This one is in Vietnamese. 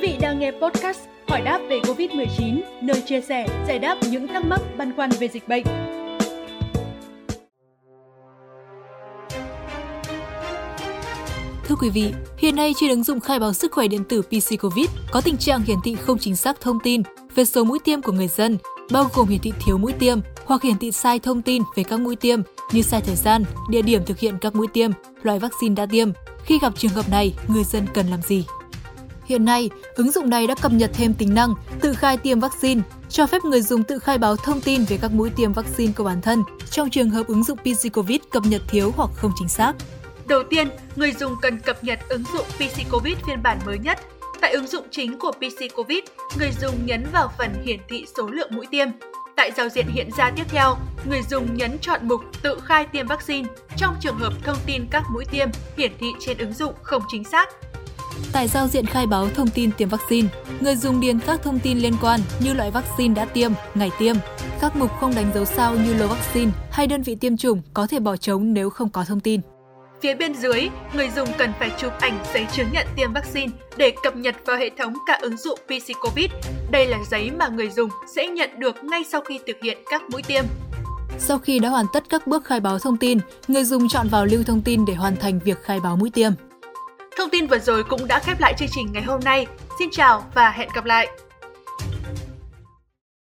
vị đang nghe podcast Hỏi đáp về Covid-19, nơi chia sẻ, giải đáp những thắc mắc băn khoăn về dịch bệnh. Thưa quý vị, hiện nay trên ứng dụng khai báo sức khỏe điện tử PC Covid có tình trạng hiển thị không chính xác thông tin về số mũi tiêm của người dân, bao gồm hiển thị thiếu mũi tiêm hoặc hiển thị sai thông tin về các mũi tiêm như sai thời gian, địa điểm thực hiện các mũi tiêm, loại vaccine đã tiêm. Khi gặp trường hợp này, người dân cần làm gì? Hiện nay, ứng dụng này đã cập nhật thêm tính năng tự khai tiêm vaccine, cho phép người dùng tự khai báo thông tin về các mũi tiêm vaccine của bản thân trong trường hợp ứng dụng PC Covid cập nhật thiếu hoặc không chính xác. Đầu tiên, người dùng cần cập nhật ứng dụng PC Covid phiên bản mới nhất. Tại ứng dụng chính của PC Covid, người dùng nhấn vào phần hiển thị số lượng mũi tiêm. Tại giao diện hiện ra tiếp theo, người dùng nhấn chọn mục tự khai tiêm vaccine trong trường hợp thông tin các mũi tiêm hiển thị trên ứng dụng không chính xác Tại giao diện khai báo thông tin tiêm vaccine, người dùng điền các thông tin liên quan như loại vaccine đã tiêm, ngày tiêm. Các mục không đánh dấu sao như lô vaccine hay đơn vị tiêm chủng có thể bỏ trống nếu không có thông tin. Phía bên dưới, người dùng cần phải chụp ảnh giấy chứng nhận tiêm vaccine để cập nhật vào hệ thống cả ứng dụng PC COVID. Đây là giấy mà người dùng sẽ nhận được ngay sau khi thực hiện các mũi tiêm. Sau khi đã hoàn tất các bước khai báo thông tin, người dùng chọn vào lưu thông tin để hoàn thành việc khai báo mũi tiêm. Thông tin vừa rồi cũng đã khép lại chương trình ngày hôm nay. Xin chào và hẹn gặp lại!